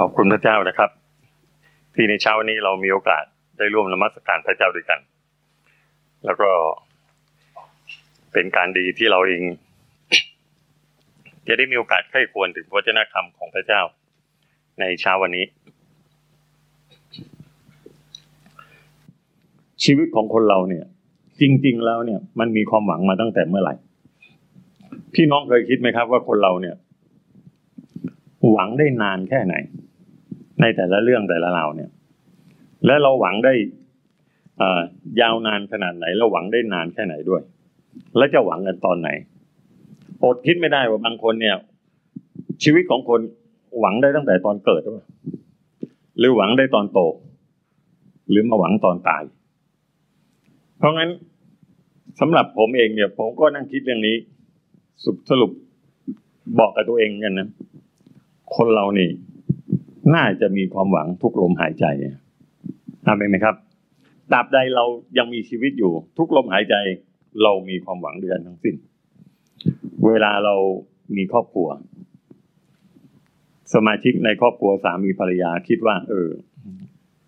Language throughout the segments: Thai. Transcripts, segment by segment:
ขอบคุณพระเจ้านะครับ ที่ในเช้าวันนี้เรามีโอกาสได้ร่วมนมัสการพระเจ้าด้วยกัน แล้วก็เป็นการดีที่เราเอง จะได้มีโอกาสใคร่ควรถึงพระเจ้าคำของพระเจ้า ในเช้าวันนี้ ชีวิตของคนเราเนี่ย จริง ๆ แล้วเนี่ย มันมีความหวังมาตั้งแต่เมื่อไหร่ พี่น้องเคยคิดไหมครับว่าคนเราเนี่ยหวังได้นานแค่ไหน ในแต่ละเรื่องแต่ละราวเนี่ย และเราหวังได้ยาวนานขนาดไหน เราหวังได้นานแค่ไหนด้วย และจะหวังกันตอนไหนอดคิดไม่ได้ว่าบางคนเนี่ย ชีวิตของคนหวังได้ตั้งแต่ตอนเกิดหรือหรือหวังได้ตอนโต หรือมาหวังตอนตาย เพราะงั้นสำหรับผมเองเนี่ยผมก็นั่งคิดเรื่องนี้สรุปบอกกับตัวเองกันนะ คนเรานี่ น่าจะมีความหวังทุกลมหายใจทำเป็นไหมครับตราบใดเรายังมีชีวิตอยู่ ทุกลมหายใจเรามีความหวังด้วยกันทั้งสิ้น เวลาเรามีครอบครัว สมาชิกในครอบครัวสามีภรรยาคิดว่า เออ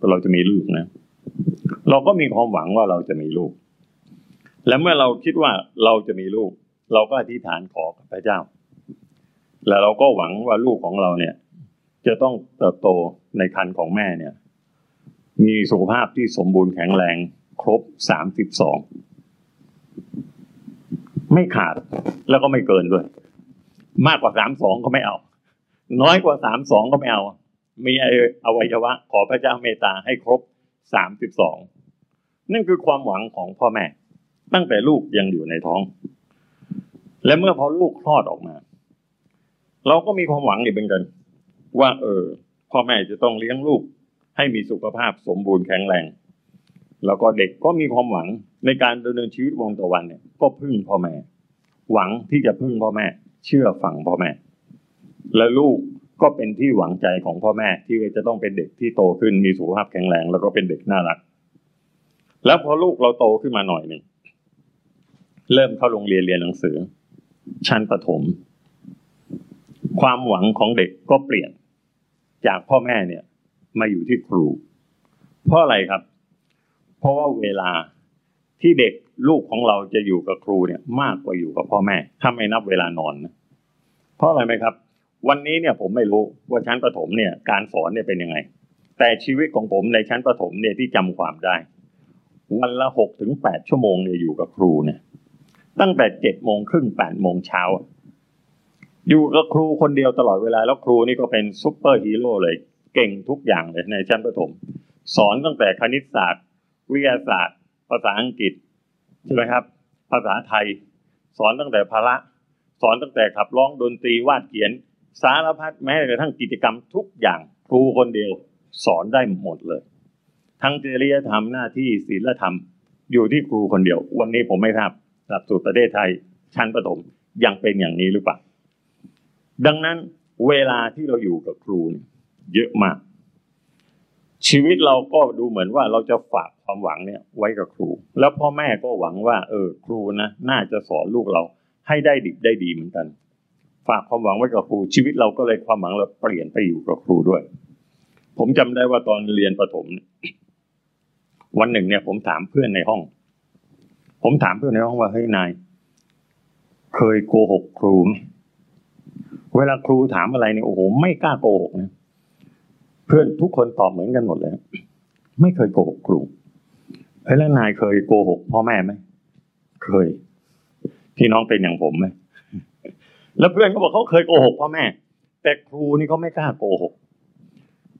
เราจะมีลูกนะ เราก็มีความหวังว่าเราจะมีลูก และเมื่อเราคิดว่าเราจะมีลูก เราก็อธิษฐานขอกับพระเจ้า แล้วเราก็หวังว่าลูกของเราเนี่ย จะต้องเติบโตในคันของแม่เนี่ย มีสุขภาพที่สมบูรณ์แข็งแรงครบสามสิบสองไม่ขาดแล้วก็ไม่เกินด้วย มากกว่าสามสองก็ไม่เอา น้อยกว่าสามสองก็ไม่เอา มีอวัยวะ ขอพระเจ้าเมตตาให้ครบสามสิบสองนั่นคือความหวังของพ่อแม่ ตั้งแต่ลูกยังอยู่ในท้อง และเมื่อพอลูกคลอดออกมา เราก็มีความหวังอีกเป็นกัน ว่าเออพ่อแม่จะต้องเลี้ยงลูก ให้มีสุขภาพสมบูรณ์แข็งแรง แล้วก็เด็กก็มีความหวังในการดำเนินชีวิตวงตะวันเนี่ย ก็พึ่งพ่อแม่ หวังที่จะพึ่งพ่อแม่ เชื่อฟังพ่อแม่ และลูกก็เป็นที่หวังใจของพ่อแม่ที่จะต้องเป็นเด็กที่โตขึ้นมีสุขภาพแข็งแรง แล้วก็เป็นเด็กน่ารัก แล้วพอลูกเราโตขึ้นมาหน่อยหนึ่งเริ่มเข้าโรงเรียนเรียนหนังสือ ชั้นประถม ความหวังของเด็กก็เปลี่ยน จากพ่อแม่เนี่ย มาอยู่ที่ครู เพราะอะไรครับ เพราะว่าเวลาที่เด็กลูกของเราจะอยู่กับครูเนี่ย มากกว่าอยู่กับพ่อแม่ ถ้าไม่นับเวลานอนนะเพราะอะไรไหมครับ วันนี้เนี่ยผมไม่รู้ว่าชั้นประถมเนี่ย การสอนเนี่ยเป็นยังไง แต่ชีวิตของผมในชั้นประถมเนี่ยที่จำความได้ วันละหกถึงแปดชั่วโมงเนี่ยอยู่กับครูเนี่ย ตั้งแต่เจ็ดโมงครึ่งแปดโมงเช้า อยู่กับครูคนเดียวตลอดเวลา แล้วครูนี่ก็เป็นซุปเปอร์ฮีโร่เลย เก่งทุกอย่างเลยในชั้นประถม สอนตั้งแต่คณิตศาสตร์ วิทยาศาสตร์ ภาษาอังกฤษใช่ไหมครับ ภาษาไทย สอนตั้งแต่พละ สอนตั้งแต่ขับร้องดนตรีวาดเขียน สารพัดแม้กระทั่งกิจกรรมทุกอย่างครูคนเดียวสอนได้หมดเลย ทั้งจริยธรรมหน้าที่ศีลธรรม อยู่ที่ครูคนเดียว วันนี้ผมไม่ทราบหลักสูตรประเทศไทยชั้นประถมยังเป็นอย่างนี้หรือเปล่า ดังนั้นเวลาที่เราอยู่กับครูเยอะมาก ชีวิตเราก็ดูเหมือนว่าเราจะฝากความหวังเนี่ยไว้กับครู แล้วพ่อแม่ก็หวังว่า เออ ครูนะน่าจะสอนลูกเราให้ได้ดีได้ดีเหมือนกัน ฝากความหวังไว้กับครู ชีวิตเราก็เลยความหวังเราเปลี่ยนไปอยู่กับครูด้วย ผมจำได้ว่าตอนเรียนประถม วันหนึ่งเนี่ย ผมถามเพื่อนในห้อง ผมถามเพื่อนในห้องว่าเฮ้ยนาย เคยโกหกครูไหม เวลาครูถามอะไรเนี่ยโอ้โหไม่กล้าโกหกนะเพื่อนทุกคนตอบเหมือนกันหมดเลย ไม่เคยโกหกครูเฮ้ยแล้วนายเคยโกหกพ่อแม่ไหมเคยพี่น้องเป็นอย่างผมไหมแล้วเพื่อนก็บอกเขาเคยโกหกพ่อแม่ แต่ครูนี่เขาไม่กล้าโกหก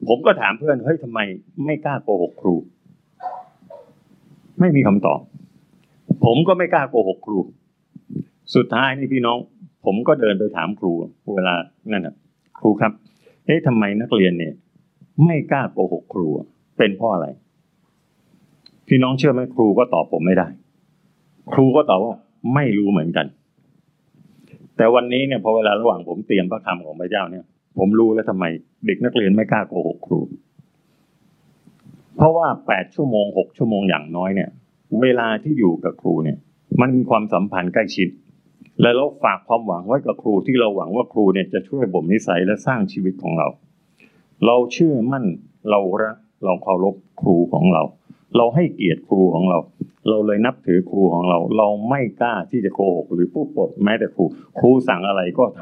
ผมก็ถามเพื่อนเฮ้ยทำไม ไม่กล้าโกหกครู ไม่มีคำตอบ ผมก็ไม่กล้าโกหกครู สุดท้ายนี่พี่น้อง ผมก็เดินไปถามครูเวลานั่นนะครูครับเอ๊ะทำไมนักเรียนเนี่ย ไม่กล้าโกหกครูเป็นเพราะอะไร พี่น้องเชื่อไหมครูก็ตอบผมไม่ได้ ครูก็ตอบว่าไม่รู้เหมือนกัน แต่วันนี้เนี่ยพอเวลาระหว่างผมเตรียมพระคำของพระเจ้าเนี่ย ผมรู้แล้วทำไม เด็กนักเรียนไม่กล้าโกหกครู เพราะว่าแปดชั่วโมงหกชั่วโมงอย่างน้อยเนี่ย เวลาที่อยู่กับครูเนี่ย มันมีความสัมพันธ์ใกล้ชิด และเราฝากความหวังไว้กับครูที่เราหวังว่าครูเนี่ยจะช่วยบ่มนิสัยและสร้างชีวิตของเรา เราเชื่อมั่นเรารักเราเคารพครูของเรา เราให้เกียรติครูของเรา เราเลยนับถือครูของเรา เราไม่กล้าที่จะโกหกหรือพูดปดแม้แต่ครู ครูสั่งอะไรก็ท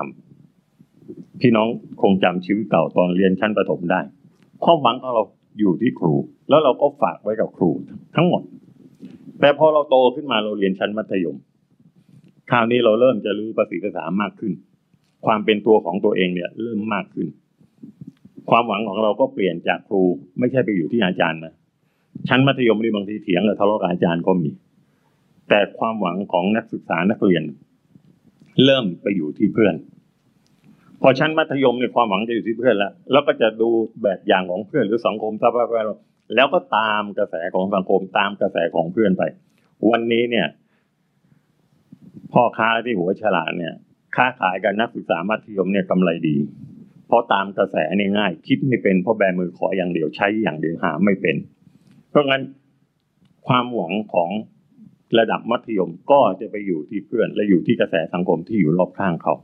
ำพี่น้องคงจำชีวิตเก่าตอนเรียนชั้นประถมได้ความหวังของเราอยู่ที่ครู แล้วเราก็ฝากไว้กับครูทั้งหมด แต่พอเราโตขึ้นมาเราเรียนชั้นมัธยม คราวนี้เราเริ่มจะรู้ภาษีภาษามากขึ้น ความเป็นตัวของตัวเองเนี่ยเริ่มมากขึ้น ความหวังของเราก็เปลี่ยนจากครู ไม่ใช่ไปอยู่ที่อาจารย์นะชั้นมัธยมนี่บางทีเถียงกับทะเลาะกับอาจารย์ก็มี แต่ความหวังของนักศึกษานักเรียน เริ่มไปอยู่ที่เพื่อน พอชั้นมัธยมเนี่ยความหวังจะอยู่ที่เพื่อนแล้วแล้วก็จะดูแบบอย่างของเพื่อนหรือสังคมสภาพแวดล้อมแล้วก็ตามกระแสของสังคมตามกระแสของเพื่อนไป วันนี้เนี่ย พ่อค้าที่หัวฉลาดเนี่ย ค้าขายกับนักศึกษามัธยมเนี่ยกำไรดี เพราะตามกระแสเนี่ยง่าย คิดไม่เป็นเพราะแบมือขออย่างเดียวใช้อย่างเดียวหาไม่เป็น เพราะงั้นความหวังของระดับมัธยมก็จะไปอยู่ที่เพื่อนและอยู่ที่กระแสสังคมที่อยู่รอบข้างเขา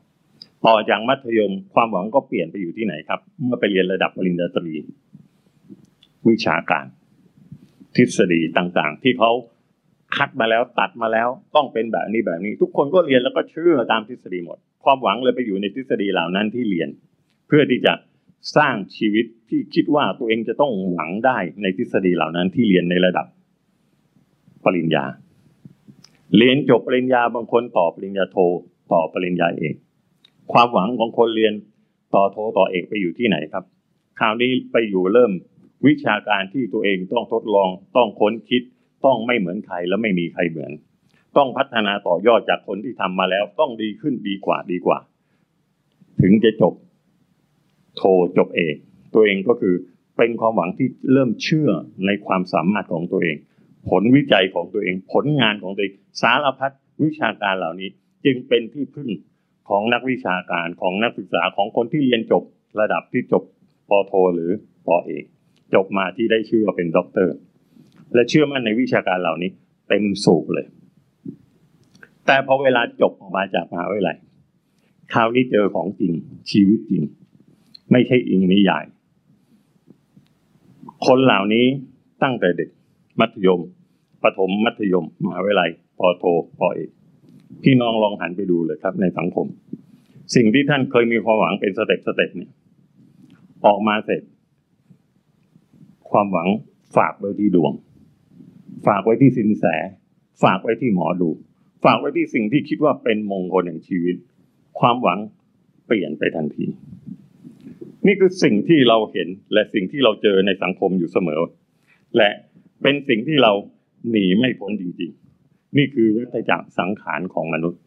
ต่อจากมัธยมความหวังก็เปลี่ยนไปอยู่ที่ไหนครับ เมื่อไปเรียนระดับปริญญาตรี วิชาการ ทฤษฎีต่างๆ ที่เขา คัดมาแล้วตัดมาแล้วต้องเป็นแบบนี้แบบนี้ ทุกคนก็เรียนแล้วก็เชื่อตามทฤษฎีหมด ความหวังเลยไปอยู่ในทฤษฎีเหล่านั้นที่เรียน เพื่อที่จะสร้างชีวิตที่คิดว่าตัวเองจะต้องหวังได้ในทฤษฎีเหล่านั้นที่เรียนในระดับปริญญา เรียนจบปริญญาบางคนต่อปริญญาโทต่อปริญญาเอกความหวังของคนเรียนต่อโทต่อเอกไปอยู่ที่ไหนครับ คราวนี้ไปอยู่เริ่มวิชาการที่ตัวเองต้องทดลองต้องค้นคิด ต้องไม่เหมือนใครและไม่มีใครเหมือน ต้องพัฒนาต่อยอดจากคนที่ทำมาแล้ว ต้องดีขึ้นดีกว่าดีกว่า ถึงจะจบโทจบเอกตัวเองก็คือเป็นความหวังที่เริ่มเชื่อในความสามารถของตัวเอง ผลวิจัยของตัวเอง ผลงานของตัวเองสารพัดวิชาการเหล่านี้ จึงเป็นที่พึ่งของนักวิชาการของนักศึกษาของคนที่เรียนจบระดับที่จบปโทหรือปอเอกจบมาที่ได้ชื่อว่าเป็นด็อกเตอร์ และเชื่อมั่นในวิชาการเหล่านี้เต็มสูบเลย แต่พอเวลาจบออกมาจากมหาวิทยาลัยคราวนี้เจอของจริงชีวิตจริง ไม่ใช่อิงนิยาย คนเหล่านี้ตั้งแต่เด็ก มัธยมประถมมัธยมมหาวิทยาลัยปอโทปอเอกพี่น้องลองหันไปดูเลยครับ ในสังคม สิ่งที่ท่านเคยมีความหวังเป็น step step เนี่ย ออกมาเสร็จ ความหวังฝากไว้ที่ดวง ฝากไว้ที่ซินแส ฝากไว้ที่หมอดู ฝากไว้ที่สิ่งที่คิดว่าเป็นมงคลแห่งชีวิต ความหวังเปลี่ยนไปทันที นี่คือสิ่งที่เราเห็นและสิ่งที่เราเจอในสังคมอยู่เสมอ และเป็นสิ่งที่เราหนีไม่พ้นจริง ๆ นี่คือวัฏจักรสังขารของมนุษย์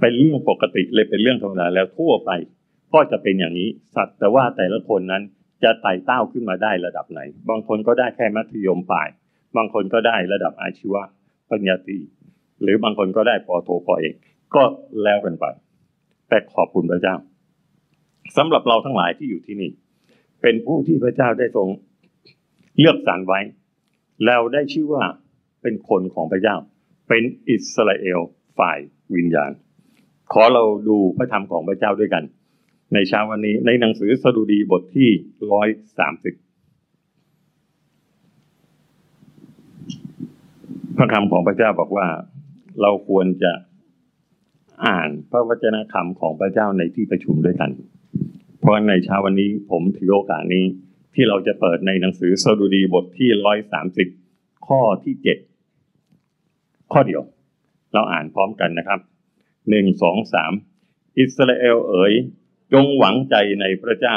เป็นเรื่องปกติเลยเป็นเรื่องธรรมดาแล้วทั่วไป ก็จะเป็นอย่างนี้สัตว์แต่ว่าแต่ละคนนั้นจะไต่เต้าขึ้นมาได้ระดับไหน บางคนก็ได้แค่มัธยมปลาย บางคนก็ได้ระดับอาชีวะปริญญาตรีหรือบางคนก็ได้ปอโทปอเอกก็แล้วกันไป แต่ขอบคุณพระเจ้าสำหรับเราทั้งหลายที่อยู่ที่นี่ เป็นผู้ที่พระเจ้าได้ทรงเลือกสรรไว้ แล้วได้ชื่อว่าเป็นคนของพระเจ้า เป็นอิสราเอลฝ่ายวิญญาณ ขอเราดูพระธรรมของพระเจ้าด้วยกัน ในเช้าวันนี้ในหนังสือสดุดีบทที่ร้อยสามสิบ พระคำของพระเจ้าบอกว่าเราควรจะอ่านพระวจนะคำของพระเจ้าในที่ประชุมด้วยกัน เพราะในเช้าวันนี้ผมถือโอกาสนี้ที่เราจะเปิดในหนังสือสดุดีบทที่ร้อยสามสิบข้อที่เจ็ดข้อเดียว เราอ่านพร้อมกันนะครับหนึ่งสองสามอิสราเอลเอ๋ยจงหวังใจในพระเจ้า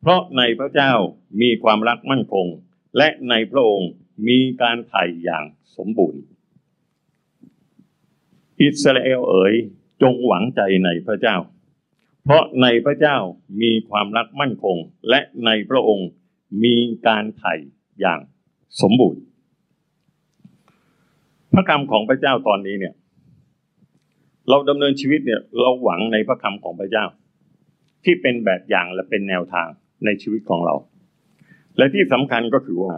เพราะในพระเจ้ามีความรักมั่นคง และในพระองค์ มีการไถ่อย่างสมบูรณ์ อิสราเอลเอ๋ยจงหวังใจในพระเจ้า เพราะในพระเจ้ามีความรักมั่นคง และในพระองค์มีการไถ่อย่างสมบูรณ์ พระคำของพระเจ้าตอนนี้เนี่ย เราดำเนินชีวิตเนี่ย เราหวังในพระคำของพระเจ้า ที่เป็นแบบอย่างและเป็นแนวทางในชีวิตของเรา และที่สำคัญก็คือว่า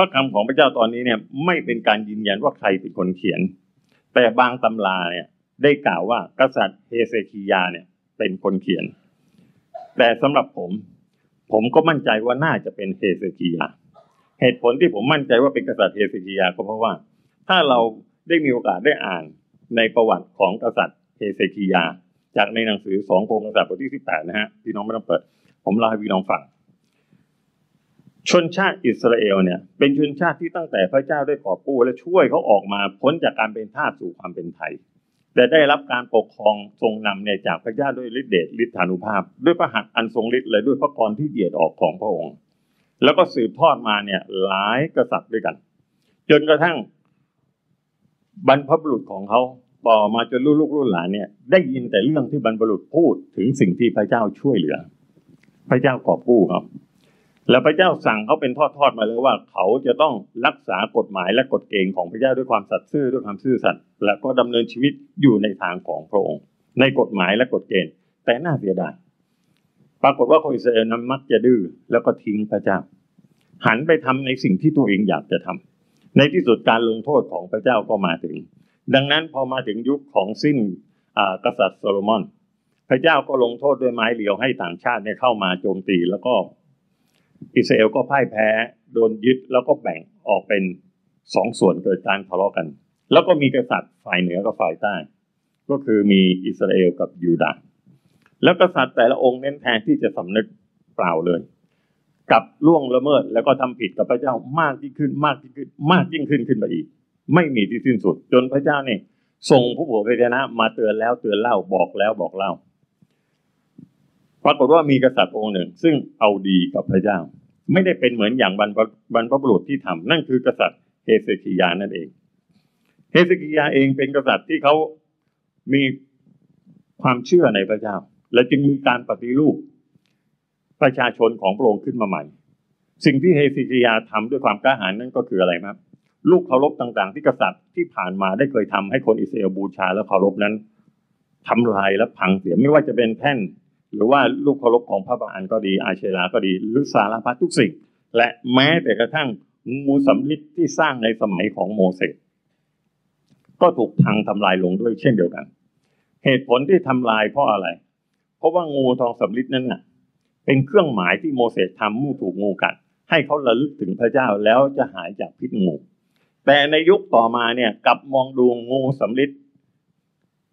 ระคำของพระเจ้าตอนนี้เนี่ยไม่เป็นการยืนยันว่าใครเป็นคนเขียน แต่บางตำราเนี่ยได้กล่าวว่ากษัตริย์เฮเซคียาเนี่ยเป็นคนเขียน แต่สำหรับผม ผมก็มั่นใจว่าน่าจะเป็นเฮเซคียา เหตุผลที่ผมมั่นใจว่าเป็นกษัตริย์เฮเซคียาก็เพราะว่า ถ้าเราได้มีโอกาสได้อ่านในประวัติของกษัตริย์เฮเซคียา จากในหนังสือสองโครงกษัตริย์บทที่สิบแปดนะฮะพี่น้องไม่ต้องเปิด ผมเล่าให้พี่น้องฟัง ชนชาติอิสราเอลเนี่ยเป็นชนชาติที่ตั้งแต่พระเจ้าได้กอบกู้และช่วยเขาออกมาพ้นจากการเป็นทาสสู่ความเป็นไทยแต่ได้รับการปกครองทรงนำเนี่ยจากพระเจ้าด้วยฤทธิเดชฤทธานุภาพ ด้วยพระหัตถ์อันทรงฤทธิ์และด้วยพระกรที่เดียดออกของพระองค์ แล้วก็สืบทอดมาเนี่ยหลายกษัตริย์ด้วยกัน จนกระทั่งบรรพบุรุษของเขาต่อมาจนลูกๆรุ่นหลานเนี่ยได้ยินแต่เรื่องที่บรรพบุรุษพูดถึงสิ่งที่พระเจ้าช่วยเหลือ พระเจ้ากอบกู้ครับ แล้วพระเจ้าสั่งเขาเป็นทอดๆมาเลยว่า เขาจะต้องรักษากฎหมายและกฎเกณฑ์ของพระเจ้าด้วยความสัตย์ซื่อด้วยความซื่อสัตย์และก็ดำเนินชีวิตอยู่ในทางของพระองค์ ในกฎหมายและกฎเกณฑ์ แต่น่าเสียดายปรากฏว่าคนอิสราเอลนั้นมักจะดื้อแล้วก็ทิ้งพระเจ้า หันไปทำในสิ่งที่ตัวเองอยากจะทำในที่สุดการลงโทษของพระเจ้าก็มาถึง ดังนั้นพอมาถึงยุคของสิ้นกษัตริย์โซโลมอน พระเจ้าก็ลงโทษด้วยไม้เรียวให้ต่างชาติเนี่ยเข้ามาโจมตีแล้วก็ อิสราเอลก็พ่ายแพ้ โดนยึดแล้วก็แบ่งออกเป็นสองส่วนเกิดการทะเลาะกัน แล้วก็มีกษัตริย์ฝ่ายเหนือกับฝ่ายใต้ ก็คือมีอิสราเอลกับยูดาห์แล้วกษัตริย์แต่ละองค์เน้นแทนที่จะสำนึกเปล่าเลยกับล่วงละเมิดแล้วก็ทำผิดกับพระเจ้ามากยิ่งขึ้น มากยิ่งขึ้น มากยิ่งขึ้นขึ้นไปอีก ไม่มีที่สิ้นสุด จนพระเจ้าเนี่ยส่งผู้ผัวเพชนะมาเตือนแล้วเตือนเล่าบอกแล้วบอกเล่า ปรากฏว่ามีกษัตริย์องค์หนึ่ง ซึ่งเอาดีกับพระเจ้า ไม่ได้เป็นเหมือนอย่างบรรพบรรพบุรุษที่ทำนั่นคือกษัตริย์เฮเซคิยานั่นเอง เฮเซคิยาเองเป็นกษัตริย์ที่เขามีความเชื่อในพระเจ้า และจึงมีการปฏิรูปประชาชนของพระองค์ขึ้นมาใหม่ สิ่งที่เฮเซคิยาทำด้วยความกล้าหาญนั่นก็คืออะไรครับ ลูกเคารพต่างๆ ที่กษัตริย์ที่ผ่านมาได้เคยทำให้คนอิสราเอลบูชาและเคารพนั้นทำลายและพังเสียไม่ว่าจะเป็นแท่น หรือว่าลูกเคารพของพระบาอันก็ดี อาเชราก็ดีหรือสารพัดทุกสิ่ง และแม้แต่กระทั่งงูสำลิดที่สร้างในสมัยของโมเสสก็ถูกพังทำลายลงด้วยเช่นเดียวกัน เหตุผลที่ทำลายเพราะอะไร เพราะว่างูทองสำลิดนั้นน่ะ เป็นเครื่องหมายที่โมเสสทำเมื่อถูกงูกัดให้เขาระลึกถึงพระเจ้าแล้วจะหายจากพิษงู แต่ในยุคต่อมาเนี่ยกลับมองดูงูสำลิด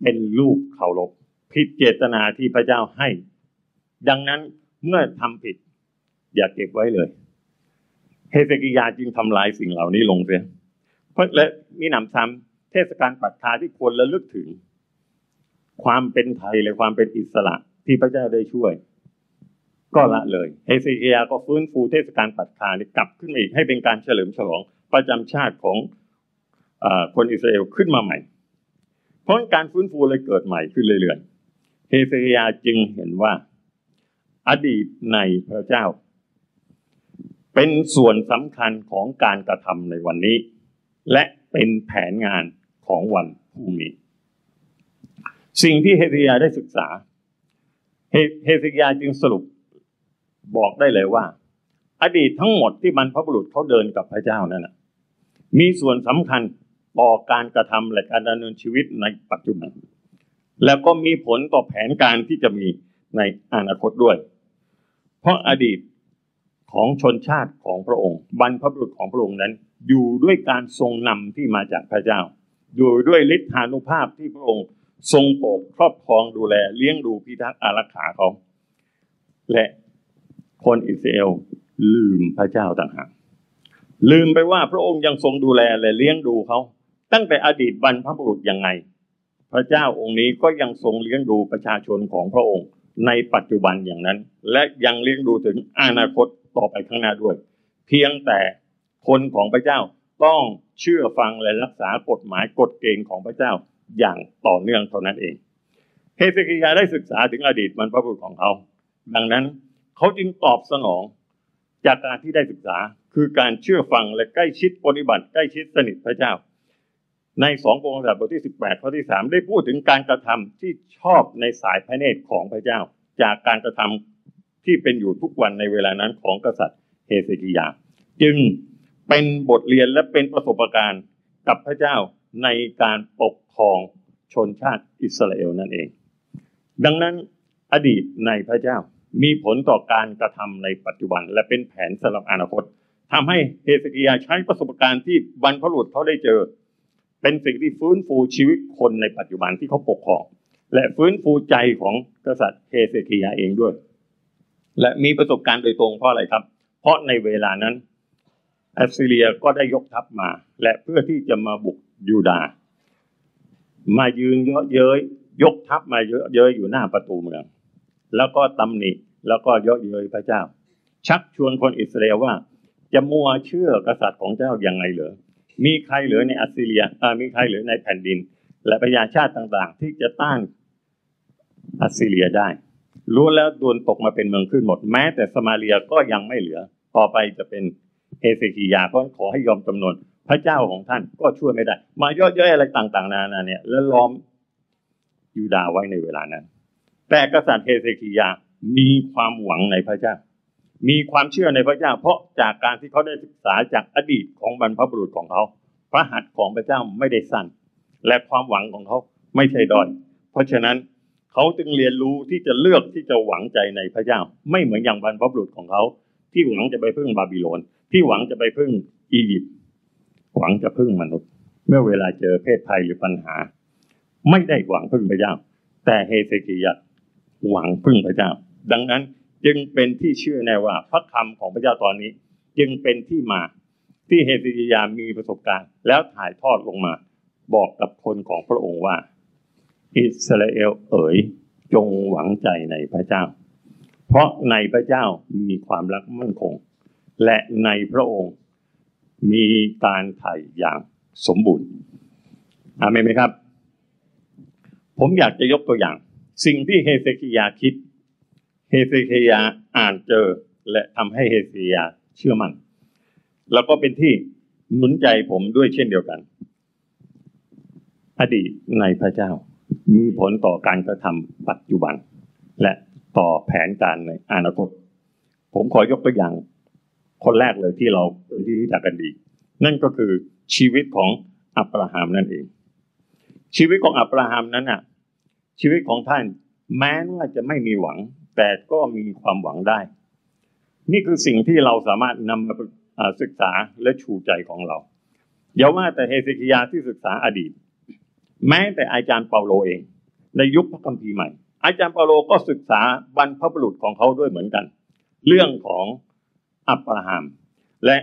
เป็นรูปเคารพ ผิดเจตนาที่พระเจ้าให้ ดังนั้นเมื่อทำผิด อย่าเก็บไว้เลยเฮเซกิยาจึงทำลายสิ่งเหล่านี้ลงเสียเพราะและมีหนำซ้ำเทศกาลปัสกาที่ควรระลึกถึง ความเป็นไทและความเป็นอิสระที่พระเจ้าได้ช่วย ก็ละเลยเฮเซกิยาก็ฟื้นฟูเทศกาลปัสกานี้กลับขึ้นมาอีกให้เป็นการเฉลิมฉลองประจำชาติของอคนอิสราเอลขึ้นมาใหม่ เพราะการฟื้นฟูเลยเกิดใหม่ขึ้นเรื่อยๆ เฮเซกิยาจึงเห็นว่า อดีตในพระเจ้า เป็นส่วนสำคัญของการกระทำในวันนี้ และเป็นแผนงานของวันพรุ่งนี้ สิ่งที่เฮเซกิยาได้ศึกษา เฮเซกิยาจึงสรุปบอกได้เลยว่า อดีตทั้งหมดที่บรรพบุรุษเขาเดินกับพระเจ้านั่นนะมีส่วนสำคัญต่อการกระทำและการดำเนินชีวิตในปัจจุบัน แล้วก็มีผลต่อแผนการที่จะมีในอนาคตด้วย เพราะอดีตของชนชาติของพระองค์ บรรพบุรุษของพระองค์นั้น อยู่ด้วยการทรงนำที่มาจากพระเจ้า อยู่ด้วยฤทธานุภาพที่พระองค์ทรงโปรดครอบครองดูแลเลี้ยงดูพิทักษ์อารักขาเขาและคนอิสราเอลลืมพระเจ้าต่างหากลืมไปว่าพระองค์ยังทรงดูแลและเลี้ยงดูเขา ตั้งแต่อดีตบรรพบุรุษยังไง พระเจ้าองค์นี้ก็ยังทรงเลี้ยงดูประชาชนของพระองค์ ในปัจจุบันอย่างนั้น และยังเลี้ยงดูถึงอนาคตต่อไปข้างหน้าด้วย เพียงแต่คนของพระเจ้าต้องเชื่อฟังและรักษากฎหมายกฎเกณฑ์ของพระเจ้าอย่างต่อเนื่องเท่านั้นเอง เฮเซกิยาได้ศึกษาถึงอดีตบรรพบุรุษของเขา ดังนั้นเขาจึงตอบสนองจากการที่ได้ศึกษาคือการเชื่อฟังและใกล้ชิดปฏิบัติใกล้ชิดสนิทพระเจ้า ในสององค์ศาสตร์บทที่สิบแปดข้อที่สามได้พูดถึงการกระทำที่ชอบในสายพระเนตรของพระเจ้า จากการกระทำที่เป็นอยู่ทุกวันในเวลานั้นของกษัตริย์เฮเซกิยา จึงเป็นบทเรียนและเป็นประสบการณ์กับพระเจ้าในการปกครองชนชาติอิสราเอลนั่นเอง ดังนั้นอดีตในพระเจ้ามีผลต่อการกระทำในปัจจุบัน และเป็นแผนสำหรับอนาคตทำให้เฮสกิยาใช้ประสบการณ์ที่บรรพบุรุษเขาได้เจอ เป็นสิ่งที่ฟื้นฟูชีวิตคนในปัจจุบันที่เขาปกครอง และฟื้นฟูใจของกษัตริย์เฮเซคิยาเองด้วย และมีประสบการณ์โดยตรงเพราะอะไรครับ เพราะในเวลานั้นแอสซีเรียก็ได้ยกทัพมา และเพื่อที่จะมาบุกยูดาห์มายืนเยาะเย้ยยกทัพมาเยาะเย้ยอยู่หน้าประตูเมือง แล้วก็ตำหนิแล้วก็เยาะเย้ยพระเจ้า ชักชวนคนอิสราเอลว่า จะมัวเชื่อกษัตริย์ของเจ้ายังไงเหรอ มีใครเหลือในอัสซีเรียอ่ามีใครเหลือในแผ่นดิน และประชาชาติต่างๆ ที่จะต้านอัสซีเรียได้รู้แล้วโดนตกมาเป็นเมืองขึ้นหมด แม้แต่สมาเรียก็ยังไม่เหลือ ต่อไปจะเป็นเฮเซคียาเพราะขอให้ยอมจำนวน พระเจ้าของท่านก็ช่วยไม่ได้ มายอะแยะอะไรต่างๆ นานาเนี่ย แล้วล้อมยูดาไว้ในเวลานั้น แต่กษัตริย์เฮเซคียามีความหวังในพระเจ้า มีความเชื่อในพระเจ้า เพราะจากการที่เขาได้ศึกษาจากอดีตของบรรพบุรุษของเขาพระหัตถ์ของพระเจ้าไม่ได้สั้นและความหวังของเขาไม่ใช่ดอยเพราะฉะนั้นเขาจึงเรียนรู้ที่จะเลือกที่จะหวังใจในพระเจ้า ไม่เหมือนอย่างบรรพบุรุษของเขา ที่หวังจะไปพึ่งบาบิโลน ที่หวังจะไปพึ่งอียิปต์หวังจะพึ่งมนุษย์ เมื่อเวลาเจอเพศภัยหรือปัญหา ไม่ได้หวังพึ่งพระเจ้า แต่เฮเซกิยะหวังพึ่งพระเจ้า ดังนั้น จึงเป็นที่เชื่อแน่ว่าพระคำของพระเจ้าตอนนี้ จึงเป็นที่มาที่เฮเซกิยามีประสบการณ์ แล้วถ่ายทอดลงมา บอกกับคนของพระองค์ว่า อิสราเอลเอ๋ยจงหวังใจในพระเจ้า เพราะในพระเจ้ามีความรักมั่นคง และในพระองค์มีการไถ่อย่างสมบูรณ์อาเมนไหมครับ ผมอยากจะยกตัวอย่าง สิ่งที่เฮเซคิยาคิด เฮเซคิยาอ่านเจอ และทำให้เฮเซคิยาเชื่อมัน่นแล้วก็เป็นที่หนุนใจผมด้วยเช่นเดียวกัน อดีตในพระเจ้า มีผลต่อการกระทำปัจจุบัน และต่อแผนการในอนาคต ผมขอยกตัวอย่าง คนแรกเลยที่เราที่รู้จักกันดี นั่นก็คือชีวิตของอับราฮัมนั่นเอง ชีวิตของอับราฮัมนั้นน่ะ ชีวิตของท่านแม้ว่าจะไม่มีหวัง แต่ก็มีความหวังได้ นี่คือสิ่งที่เราสามารถนำมาศึกษาและชูใจของเราอย่าว่าแต่เฮเซคิยาที่ศึกษาอดีต แม้แต่อาจารย์เปาโลเอง ในยุคพระคัมภีร์ใหม่ อาจารย์เปาโลก็ศึกษาบรรพบุรุษของเขาด้วยเหมือนกัน เรื่องของอับราฮัมและ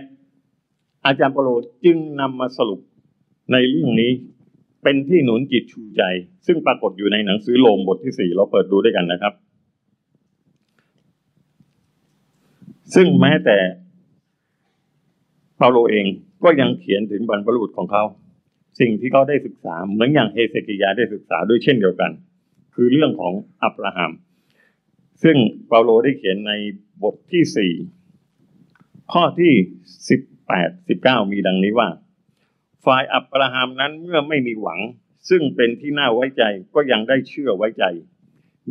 อาจารย์เปาโลจึงนำมาสรุปในเรื่องนี้เป็นที่หนุนจิตชูใจ ซึ่งปรากฏอยู่ในหนังสือโลมบทที่สี่เราเปิดดูด้วยกันนะครับ ซึ่งแม้แต่เปาโลเองก็ยังเขียนถึงบรรพบุรุษของเขา สิ่งที่เขาได้ศึกษา เหมือนอย่างเฮเซกิยาได้ศึกษาด้วยเช่นเดียวกัน คือเรื่องของอับราฮัม ซึ่งเปาโลได้เขียนในบทที่สี่ข้อที่สิบแปดสิบเก้ามีดังนี้ว่า ฝ่ายอับราฮัมนั้นเมื่อไม่มีหวัง ซึ่งเป็นที่น่าไว้ใจก็ยังได้เชื่อไว้ใจ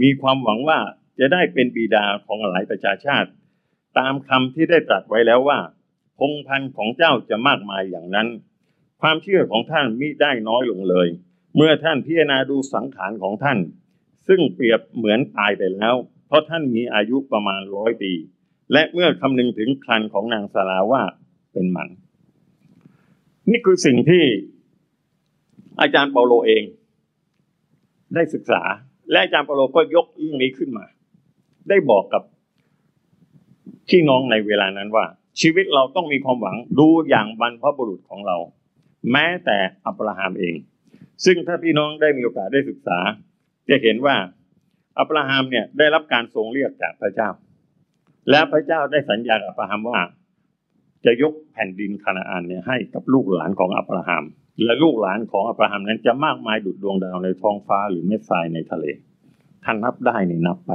มีความหวังว่าจะได้เป็นบิดาของหลายประชาชาติ ตามคำที่ได้ตรัสไว้แล้วว่า พงพันธ์ของเจ้าจะมากมายอย่างนั้น ความเชื่อของท่านมิได้น้อยลงเลย เมื่อท่านพิจารณาดูสังขารของท่าน ซึ่งเปรียบเหมือนตายไปแล้ว เพราะท่านมีอายุประมาณร้อยปี และเมื่อคำนึงถึงครันของนางสาราว่าเป็นมัน นี่คือสิ่งที่อาจารย์เปาโลเองได้ศึกษา และอาจารย์เปาโลก็ยกเรื่องนี้ขึ้นมา ได้บอกกับ พี่น้องในเวลานั้นว่า ชีวิตเราต้องมีความหวังดูอย่างบรรพบุรุษของเรา แม้แต่อับราฮัมเอง ซึ่งถ้าพี่น้องได้มีโอกาสได้ศึกษา จะเห็นว่าอับราฮัมเนี่ยได้รับการทรงเรียกจากพระเจ้า และพระเจ้าได้สัญญากับอับราฮัมว่า จะยกแผ่นดินคานาอันเนี่ยให้กับลูกหลานของอับราฮัมและลูกหลานของอับราฮัมนั้นจะมากมายดุจดวงดาวในท้องฟ้าหรือเม็ดทรายในทะเลท่านนับได้ในนับไป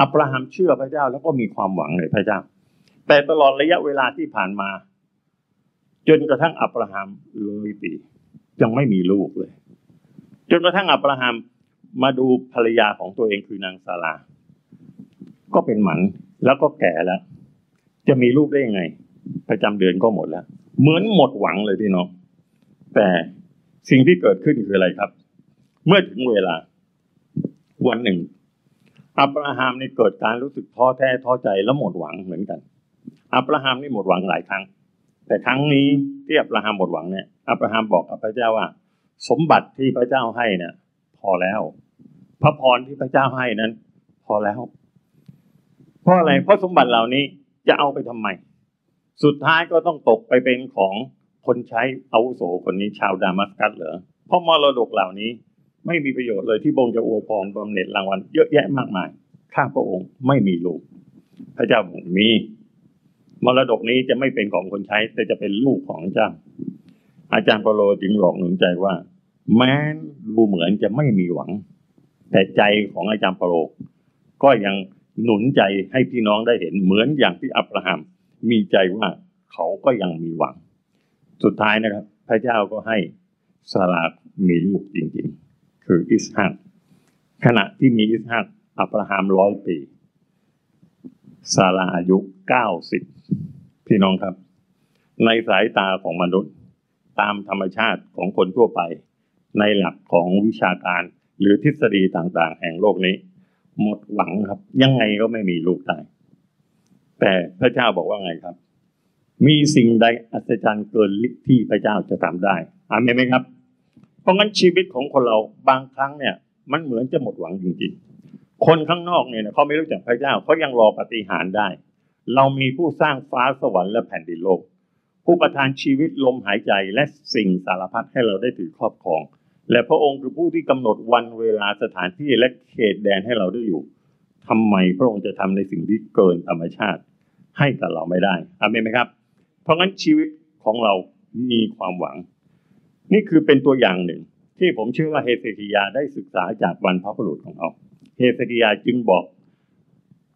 อับราฮัมเชื่อพระเจ้าแล้วก็มีความหวังในพระเจ้า แต่ตลอดระยะเวลาที่ผ่านมา จนกระทั่งอับราฮัมเลยปียังไม่มีลูกเลย จนกระทั่งอับราฮัมมาดูภรรยาของตัวเองคือนางซาลาก็เป็นหมันแล้วก็แก่แล้ว จะมีลูกได้ยังไง ประจำเดือนก็หมดแล้ว เหมือนหมดหวังเลยพี่น้องแต่สิ่งที่เกิดขึ้นคืออะไรครับ เมื่อถึงเวลา วันหนึ่ง อับราฮัมนี่เกิดการรู้สึกท้อแท้ท้อใจและหมดหวังเหมือนกัน อับราฮัมนี่หมดหวังหลายครั้ง แต่ครั้งนี้ที่อับราฮัมหมดหวังเนี่ยอับราฮัมบอกกับพระเจ้าว่า สมบัติที่พระเจ้าให้เนี่ยพอแล้ว พระพรที่พระเจ้าให้นั้น พอแล้ว เพราะอะไรเพราะสมบัติเหล่านี้จะเอาไปทำไม สุดท้ายก็ต้องตกไปเป็นของคนใช้อาวุโสคนนี้ชาวดามัสกัสเหรอเพราะมรดกเหล่านี้ ไม่มีประโยชน์เลยที่บงจะอวพรบำเหน็จรางวัลเยอะแยะมากมาย ข้าพระองค์ไม่มีลูก พระเจ้าบอกมี มรดกนี้จะไม่เป็นของคนใช้ แต่จะเป็นลูกของเจ้า อาจารย์เปโลจึงหลอกหนุนใจว่า แม้ดูเหมือนจะไม่มีหวัง แต่ใจของอาจารย์เปโลก็ยังหนุนใจให้พี่น้องได้เห็นเหมือนอย่างที่อับราฮัม มีใจว่าเขาก็ยังมีหวัง สุดท้ายนะครับ พระเจ้าก็ให้สลารามีลูกจริง ๆ คืออิสฮักขณะที่มีอิสฮักอับราฮัมร้อยปีซาราอายุเก้าสิบพี่น้องครับ ในสายตาของมนุษย์ ตามธรรมชาติของคนทั่วไป ในหลักของวิชาการหรือทฤษฎีต่างๆ แห่งโลกนี้ หมดหวังครับ ยังไงก็ไม่มีลูกได้แต่พระเจ้าบอกว่าไงครับ มีสิ่งใดอัศจรรย์เกินที่พระเจ้าจะทำได้อามนไหมครับ เพราะงั้นชีวิตของคนเราบางครั้งเนี่ย มันเหมือนจะหมดหวังจริงๆ คนข้างนอกเนี่ยเขาไม่รู้จักพระเจ้าเขายังรอปฏิหารย์ได้ เรามีผู้สร้างฟ้าสวรรค์และแผ่นดินโลก ผู้ประทานชีวิตลมหายใจและสิ่งสารพัดให้เราได้ถือครอบครอง และพระองค์คือผู้ที่กำหนดวันเวลาสถานที่และเขตแดนให้เราได้อยู่ทำไมพระองค์จะทำในสิ่งที่เกินธรรมชาติ ให้กับเราไม่ได้อาเมนไหมครับ เพราะงั้นชีวิตของเรามีความหวัง นี่คือเป็นตัวอย่างหนึ่ง ที่ผมเชื่อว่าเฮเซคิยาได้ศึกษาจากวันพระบุรุษของเราเฮเซคิยาจึงบอก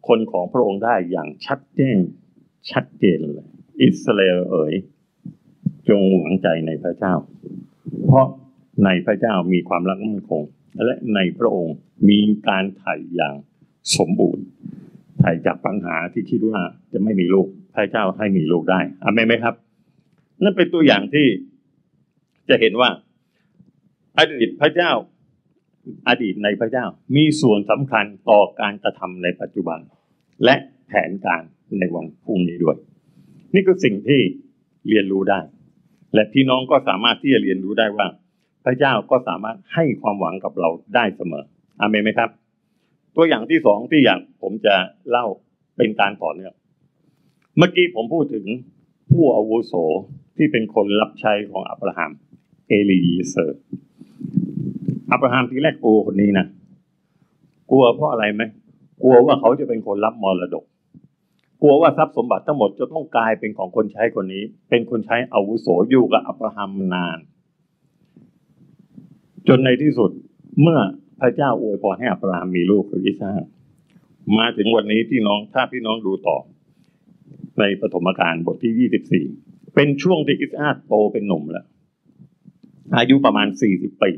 คนของพระองค์ได้อย่างชัดแจ้งชัดเจนเลย อิสราเอลเอ๋ยจงหวังใจในพระเจ้า เพราะในพระเจ้ามีความรักมั่นคง และในพระองค์มีการไถ่อย่างสมบูรณ์ไถ่จากปัญหาที่คิดว่าจะไม่มีลูก พระเจ้าให้มีลูกได้อเมนไหมครับ นั่นเป็นตัวอย่างที่ จะเห็นว่า อดีตพระเจ้า อดีตในพระเจ้า มีส่วนสำคัญต่อการกระทำในปัจจุบัน และแผนการในวันพรุ่งนี้ด้วย นี่คือสิ่งที่เรียนรู้ได้ และพี่น้องก็สามารถที่จะเรียนรู้ได้ว่า พระเจ้าก็สามารถให้ความหวังกับเราได้เสมออาเมนไหมครับ ตัวอย่างที่สองที่อยากผมจะเล่าเป็นการต่อเนื่องเมื่อกี้ผมพูดถึงผู้อาวุโสที่เป็นคนรับใช้ของอับราฮัม เอลีเยเซอร์อับราฮัมทีแรกกลัวคนนี้นะกลัวเพราะอะไรไหมกลัวว่าเขาจะเป็นคนรับมรดก กลัวว่าทรัพย์สมบัติทั้งหมดจะต้องกลายเป็นของคนใช้คนนี้ เป็นคนใช้อาวุโสอยู่กับอับราฮัมนาน จนในที่สุดเมื่อพระเจ้าอวยพรให้อับราฮัมมีลูกคืออิสามาถึงวันนี้พี่น้องถ้าพี่น้องดูต่อ ในปฐมกาลบทที่ยี่สิบสี่เป็นช่วงที่อิสอาโตเป็นหนุ่มแล้ว อายุประมาณสี่สิบปี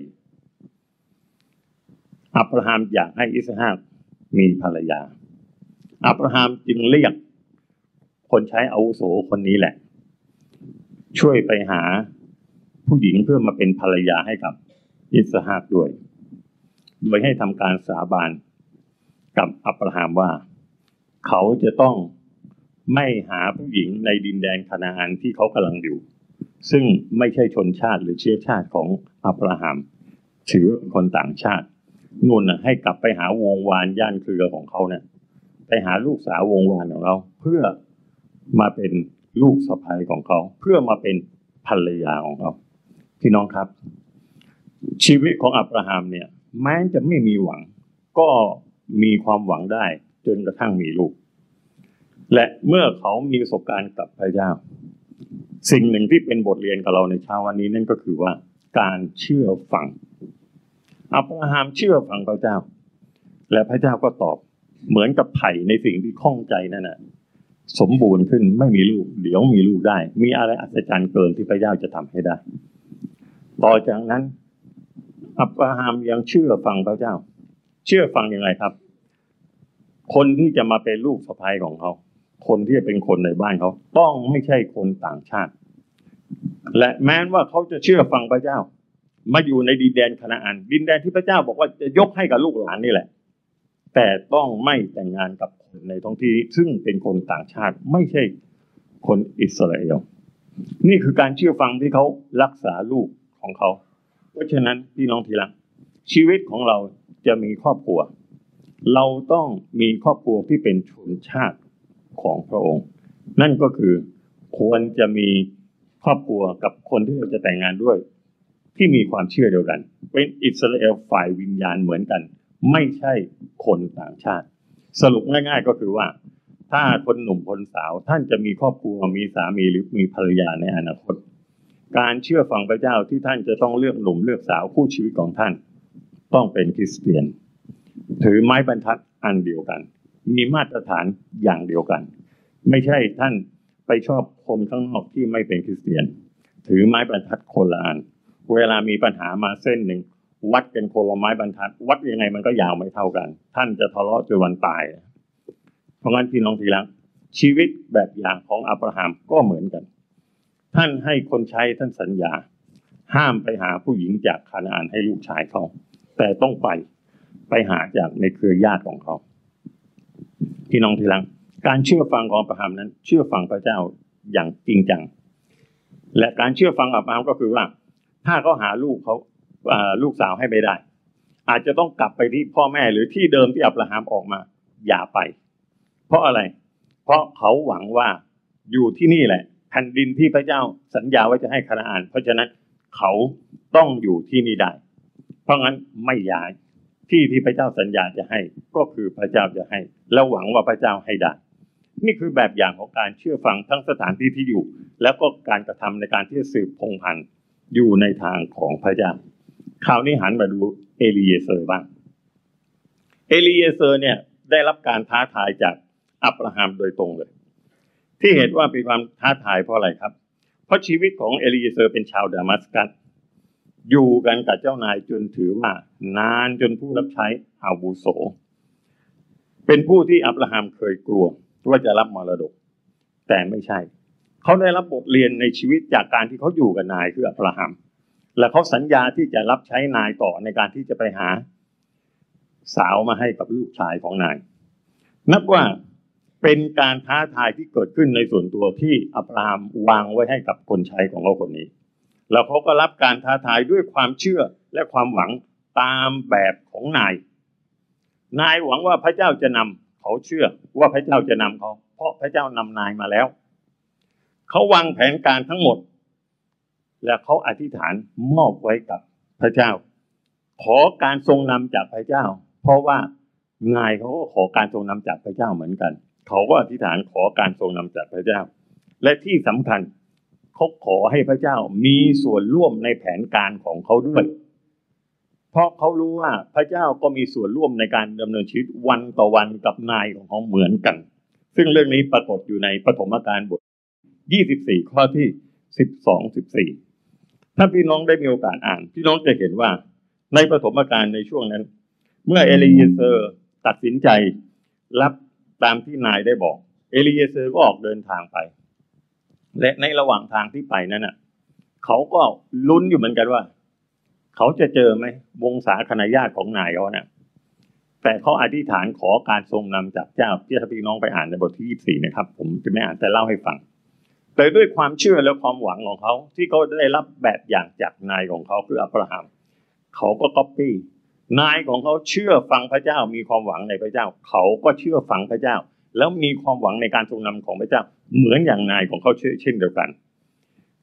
อับราฮัมอยากให้อิสฮากมีภรรยา อับราฮัมจึงเรียก คนใช้อาวุโสคนนี้แหละ ช่วยไปหาผู้หญิงเพื่อมาเป็นภรรยาให้กับอิสฮากด้วย โดยให้ทำการสาบานกับอับราฮัมว่า เขาจะต้องไม่หาผู้หญิงในดินแดนคานาอันที่เขากำลังอยู่ ซึ่งไม่ใช่ชนชาติหรือเชื้อชาติของอับราฮัมถือคนต่างชาตินุ่นให้กลับไปหาวงวานย่านเครือของเขาเนี่ยไปหาลูกสาววงวานของเรา เพื่อมาเป็นลูกสะใภ้ของเขา เพื่อมาเป็นภรรยาของเขาพี่น้องครับ ชีวิตของอับราฮัมเนี่ย แม้จะไม่มีหวัง ก็มีความหวังได้จนกระทั่งมีลูก และเมื่อเขามีประสบการณ์กับพระเจ้า สิ่งหนึ่งที่เป็นบทเรียนกับเราในเช้าวันนี้นั่นก็คือว่าการเชื่อฟังอับราฮัมเชื่อฟังพระเจ้า และพระเจ้าก็ตอบ เหมือนกับไผ่ในสิ่งที่ข้องใจนั่นนะสมบูรณ์ขึ้นไม่มีลูก เดี๋ยวมีลูกได้ มีอะไรอัศจรรย์เกินที่พระเจ้าจะทำให้ได้ ต่อจากนั้น อับราฮัมยังเชื่อฟังพระเจ้า เชื่อฟังยังไงครับ คนที่จะมาเป็นลูกสะใภ้ของเขา คนที่จะเป็นคนในบ้านเขาต้องไม่ใช่คนต่างชาติ และแม้ว่าเขาจะเชื่อฟังพระเจ้า มาอยู่ในดินแดนคณาอัน ดินแดนที่พระเจ้าบอกว่าจะยกให้กับลูกหลานนี่แหละ แต่ต้องไม่แต่งงานกับคนในท้องที่ซึ่งเป็นคนต่างชาติไม่ใช่คนอิสราเอลนี่คือการเชื่อฟังที่เขารักษาลูกของเขา เพราะฉะนั้นพี่น้องทีหลังชีวิตของเราจะมีครอบครัว เราต้องมีครอบครัวที่เป็นชนชาติ ของพระองค์ นั่นก็คือควรจะมีครอบครัวกับคนที่เราจะแต่งงานด้วย ที่มีความเชื่อเดียวกัน เป็นอิสราเอลฝ่ายวิญญาณเหมือนกัน ไม่ใช่คนต่างชาติ สรุปง่าย ๆก็คือว่า ถ้าคนหนุ่มคนสาว ท่านจะมีครอบครัวมีสามีหรือมีภรรยาในอนาคต การเชื่อฟังพระเจ้าที่ท่านจะต้องเลือกหนุ่มเลือกสาวคู่ชีวิตของท่าน ต้องเป็นคริสเตียน ถือไม้บรรทัดอันเดียวกัน มีมาตรฐานอย่างเดียวกัน ไม่ใช่ท่านไปชอบคนข้างนอกที่ไม่เป็นคริสเตียน ถือไม้บรรทัดคนละอันเวลามีปัญหามาเส้นหนึ่ง วัดกันคนละไม้บรรทัด วัดยังไงมันก็ยาวไม่เท่ากัน ท่านจะทะเลาะจนวันตาย เพราะงั้นพี่น้องทีละชีวิตแบบอย่างของอับราฮัมก็เหมือนกัน ท่านให้คนใช้ท่านสัญญา ห้ามไปหาผู้หญิงจากคานาอันให้ลูกชายเขาแต่ต้องไปไปหาจากในเครือญาติของเขา พี่น้องทีหลังการเชื่อฟังของอับราฮัมนั้น เชื่อฟังพระเจ้าอย่างจริงจัง และการเชื่อฟังอับราฮัมก็คือว่า ถ้าเขาหาลูกเขาลูกสาวให้ไม่ได้ อาจจะต้องกลับไปที่พ่อแม่หรือที่เดิมที่อับราฮัมออกมา อย่าไป เพราะอะไร เพราะเขาหวังว่าอยู่ที่นี่แหละแผ่นดินที่พระเจ้าสัญญาไว่าจะให้คณาอันเพราะฉะนั้นเขาต้องอยู่ที่นี่ได้ เพราะงั้นไม่ย้าย ที่ที่พระเจ้าสัญญาจะให้ ก็คือพระเจ้าจะให้ แล้วหวังว่าพระเจ้าให้ได้นี่คือแบบอย่างของการเชื่อฟังทั้งสถานที่ที่อยู่ แล้วก็การกระทำในการที่จะสืบพงพันธุ์อยู่ในทางของพระเจ้าคราวนี้หันมาดูเอลีเยเซอร์บ้าง เอลีเยเซอร์เนี่ยได้รับการท้าทายจากอับราฮัมโดยตรงเลย ที่เห็นว่าเป็นความท้าทายเพราะอะไรครับ เพราะชีวิตของเอลีเยเซอร์เป็นชาวดามัสกัส อยู่กันกับเจ้านายจนถือว่า นานจนผู้รับใช้อาวุโส เป็นผู้ที่อับราฮัมเคยกลัวว่าจะรับมรดก แต่ไม่ใช่ เขาได้รับบทเรียนในชีวิตจากการที่เขาอยู่กับนายคืออับราฮัมและเขาสัญญาที่จะรับใช้นายต่อในการที่จะไปหา สาวมาให้กับลูกชายของนาย นับว่าเป็นการท้าทายที่เกิดขึ้นในส่วนตัวที่อับราฮัมวางไว้ให้กับคนใช้ของเขาคนนี้ แล้วเขาก็รับการท้าทายด้วยความเชื่อและความหวังตามแบบของนาย นายหวังว่าพระเจ้าจะนำเขาเชื่อว่าพระเจ้าจะนำเขาเพราะพระเจ้านำนายมาแล้ว เขาวางแผนการทั้งหมด และเขาอธิษฐานมอบไว้กับพระเจ้า ขอการทรงนำจากพระเจ้า เพราะว่านายเขาก็ขอการทรงนำจากพระเจ้าเหมือนกัน เขาก็อธิษฐานขอการทรงนำจากพระเจ้า และที่สำคัญเขาขอให้พระเจ้ามีส่วนร่วมในแผนการของเขาด้วย เพราะเขารู้ว่าพระเจ้าก็มีส่วนร่วมในการดำเนินชีวิตวันต่อวันกับนายของเขาเหมือนกัน ซึ่งเรื่องนี้ปรากฏอยู่ในปฐมกาลบท 24 ข้อที่ 12 14 ถ้าพี่น้องได้มีโอกาสอ่าน พี่น้องจะเห็นว่าในปฐมกาลในช่วงนั้น เมื่อเอลีเยเซอร์ตัดสินใจรับตามที่นายได้บอก เอลีเยเซอร์ก็ออกเดินทางไป และในระหว่างทางที่ไปนั้นน่ะเขาก็ลุ้นอยู่เหมือนกันว่า เขาจะเจอไหมวงศาคณะญาติของนายเขาเนี่ยแต่เขาอธิษฐานขอการทรงนำจากเจ้าที่ถ้าพี่น้องไปอ่านในบทที่ 24 นะครับ ผมจะไม่อ่านแต่เล่าให้ฟัง แต่ด้วยความเชื่อและความหวังของเขา ที่เขาได้รับแบบอย่างจากนายของเขาคืออับราฮัมเขาก็ก๊อปปี้นายของเขาเชื่อฟังพระเจ้ามีความหวังในพระเจ้า เขาก็เชื่อฟังพระเจ้า แล้วมีความหวังในการทรงนำของพระเจ้า เหมือนอย่างนายของเขาเช่นเดียวกัน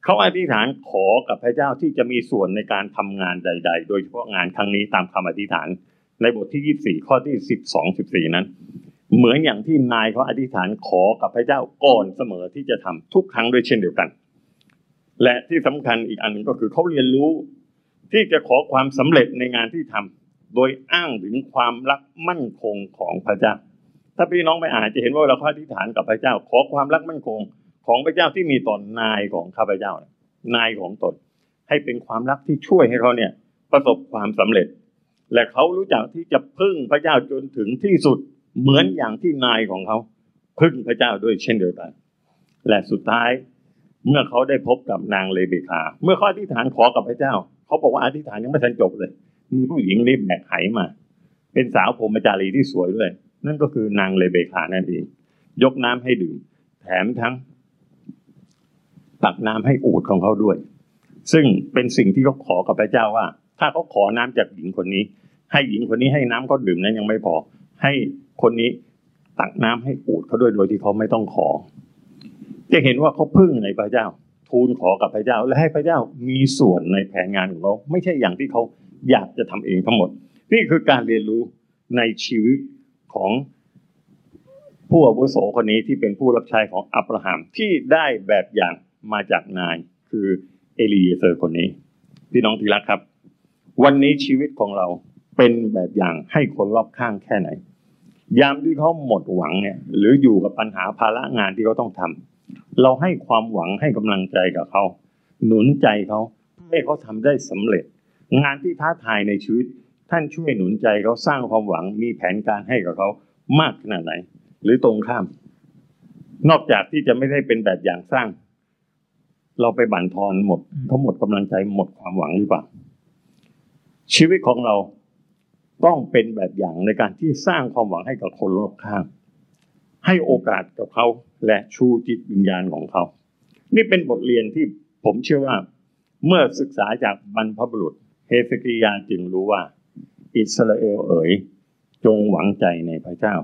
เขาอธิษฐานขอกับพระเจ้าที่จะมีส่วนในการทำงานใด ๆ โดยเฉพาะงานครั้งนี้ตามคำอธิษฐาน ในบทที่ 24 ข้อที่ 12 14 นั้น เหมือนอย่างที่นายเขาอธิษฐานขอกับพระเจ้าก่อนเสมอที่จะทำทุกครั้งด้วยเช่นเดียวกัน และที่สำคัญอีกอันหนึงก็คือเขาเรียนรู้ที่จะขอความสำเร็จในงานที่ทำโดยอ้างถึงความรักมั่นคงของพระเจ้า ถ้าพี่น้องไปอ่านจะเห็นว่าเราอธิษฐานกับพระเจ้า ขอความรักมั่นคงของพระเจ้าที่มีต่อนนายของข้าพเจ้า นายของตน ให้เป็นความรักที่ช่วยให้เขาเนี่ย ประสบความสำเร็จ และเขารู้จักที่จะพึ่งพระเจ้าจนถึงที่สุดเหมือนอย่างที่นายของเขาพึ่งพระเจ้าด้วยเช่นเดียวกัน และสุดท้ายเมื่อเขาได้พบกับนางเลเบคา เมื่อเขาอธิษฐานขอกับพระเจ้า เขาบอกว่าอธิษฐานยังไม่ทันจบเลยมีผู้หญิงรีบแบกไหมา เป็นสาวพรหมจารีที่สวยด้วย นั่นก็คือนางเลเบคานั่นเอง ยกน้ำให้ดื่ม แถมทั้ง ตักน้ำให้อูดของเขาด้วย ซึ่งเป็นสิ่งที่เขาขอกับพระเจ้าว่า ถ้าเขาขอน้ำจากหญิงคนนี้ ให้หญิงคนนี้ให้น้ำเขาดื่มนั้นยังไม่พอ ให้คนนี้ตักน้ำให้อูดเขาด้วยโดยที่เขาไม่ต้องขอ จะเห็นว่าเขาพึ่งในพระเจ้า ทูลขอกับพระเจ้า และให้พระเจ้ามีส่วนในแผนงานของเขาไม่ใช่อย่างที่เขาอยากจะทำเองทั้งหมด นี่คือการเรียนรู้ในชีวิต ของผู้อาวุโสคนนี้ที่เป็นผู้รับใช้ของอับราฮัมที่ได้แบบอย่างมาจากนาย คือเอลีเยเซอร์คนนี้ พี่น้องทีรักครับ วันนี้ชีวิตของเราเป็นแบบอย่างให้คนรอบข้างแค่ไหน ยามที่เขาหมดหวังเนี่ย หรืออยู่กับปัญหาภาระงานที่เขาต้องทำเราให้ความหวังให้กำลังใจกับเขา หนุนใจเขาให้เขาทำได้สำเร็จ งานที่ท้าทายในชีวิต ท่านช่วยหนุนใจเขาสร้างความหวังมีแผนการให้กับเขามากขนาดไหน หรือตรงข้าม นอกจากที่จะไม่ได้เป็นแบบอย่างสร้าง เราไปบั่นทอนหมดเขาหมดกำลังใจหมดความหวังหรือเปล่าชีวิตของเราต้องเป็นแบบอย่างในการที่สร้างความหวังให้กับคนรอบข้างให้โอกาสกับเขาและชูจิตวิญญาณของเขา นี่เป็นบทเรียนที่ผมเชื่อว่า เมื่อศึกษาจากบรรพบุรุษ เฮสกิยาจึงรู้ว่า อิสราเอลเอ๋ยจงหวังใจในพระเจ้า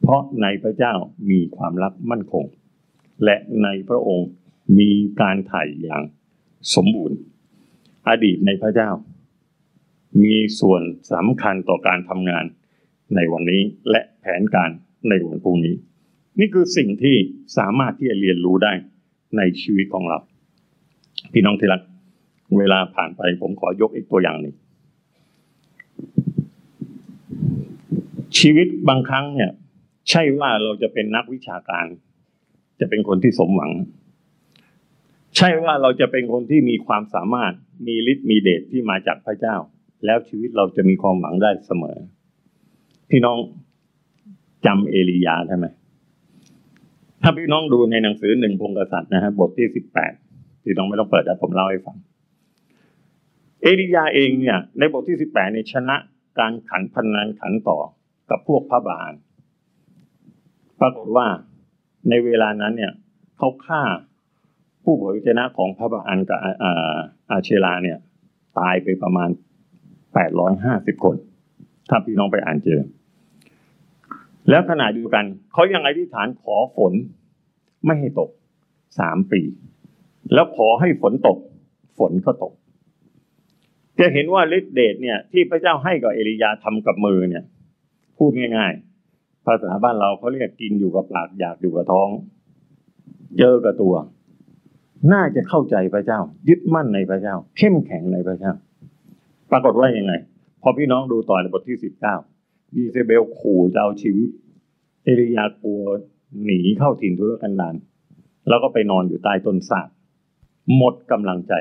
เพราะในพระเจ้ามีความรักมั่นคง และในพระองค์มีการไถ่อย่างสมบูรณ์ อดีตในพระเจ้า มีส่วนสำคัญต่อการทำงานในวันนี้และแผนการในวันพรุ่งนี้ นี่คือสิ่งที่สามารถที่จะเรียนรู้ได้ในชีวิตของเรา พี่น้องที่รัก เวลาผ่านไปผมขอยกอีกตัวอย่างหนึ่ง ชีวิตบางครั้งเนี่ย ใช่ว่าเราจะเป็นนักวิชาการ จะเป็นคนที่สมหวัง ใช่ว่าเราจะเป็นคนที่มีความสามารถมีฤทธิ์มีเดชที่มาจากพระเจ้า แล้วชีวิตเราจะมีความหวังได้เสมอ พี่น้องจำเอลียาใช่ไหมถ้าพี่น้องดูในหนังสือหนึ่งพงกษัตริย์นะฮะบทที่สิบแปดพี่น้องไม่ต้องเปิดแต่ผมเล่าให้ฟัง เอลียาเองเนี่ย ในบทที่สิบแปดเนี่ยชนะการขันพันนันขันต่อ กับพวกพระบาลปรากฏว่าในเวลานั้นเนี่ยเขาฆ่าผู้เผยชนะของพระบาลกับอาอาเชลาเนี่ย ตายไปประมาณแปดร้อยห้าสิบคน ถ้าพี่น้องไปอ่านเจอ แล้วขณะเดียวกัน เขายังอธิษฐานขอฝนไม่ให้ตกสามปี แล้วขอให้ฝนตก ฝนก็ตก จะเห็นว่าฤทธิเดชเนี่ย ที่พระเจ้าให้กับเอลียาทำกับมือเนี่ย พูดง่ายๆ ภาษาบ้านเราเขาเรียกกินอยู่กับปากอยากอยู่กับท้อง เจอกับตัว น่าจะเข้าใจพระเจ้า ยึดมั่นในพระเจ้า เข้มแข็งในพระเจ้า ปรากฏว่ายังไง พอพี่น้องดูต่อในบทที่สิบเก้าดีเซเบลขู่จะเอาชีวิต เอลียากลัวหนีเข้าถิ่นทุรกันดารแล้วก็ไปนอนอยู่ใต้ต้นสากหมดกำลังใจ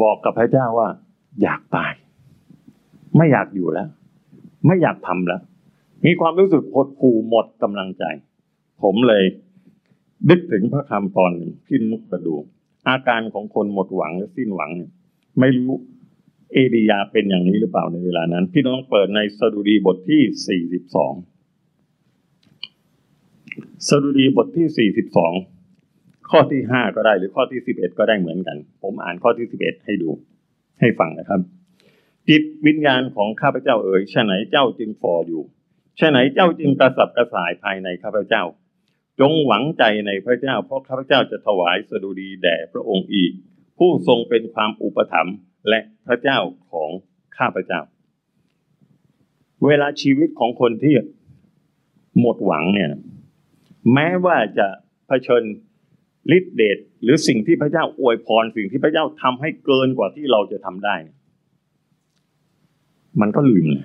บอกกับพระเจ้าว่า อยากตาย ไม่อยากอยู่แล้ว ไม่อยากทำแล้วมีความรู้สึกหดหู่หมดกำลังใจ ผมเลยนึกถึงพระคำตอนหนึ่งที่นุกกระดูอาการของคนหมดหวังและสิ้นหวัง ไม่รู้เอดียาเป็นอย่างนี้หรือเปล่าในเวลานั้น พี่น้องเปิดในสดุดีบทที่สี่สิบสองสดุดีบทที่สี่สิบสองข้อที่ห้าก็ได้หรือข้อที่สิบเอ็ดก็ได้เหมือนกัน ผมอ่านข้อที่สิบเอ็ดให้ดูให้ฟังนะครับ จิตวิญญาณของข้าพเจ้าเอ๋ยฉะไหนเจ้าจึงฟออยู่ฉะไหนเจ้าจึงกระสับกระส่ายภายในข้าพเจ้า จงหวังใจในพระเจ้า เพราะข้าพเจ้าจะถวายสดุดีแด่พระองค์อีก ผู้ทรงเป็นความอุปถัมภ์และพระเจ้าของข้าพเจ้า เวลาชีวิตของคนที่หมดหวังเนี่ยแม้ว่าจะเผชิญฤทธิเดชหรือสิ่งที่พระเจ้าอวยพรสิ่งที่พระเจ้าทำให้เกินกว่าที่เราจะทำได้ มันก็ลืมเลย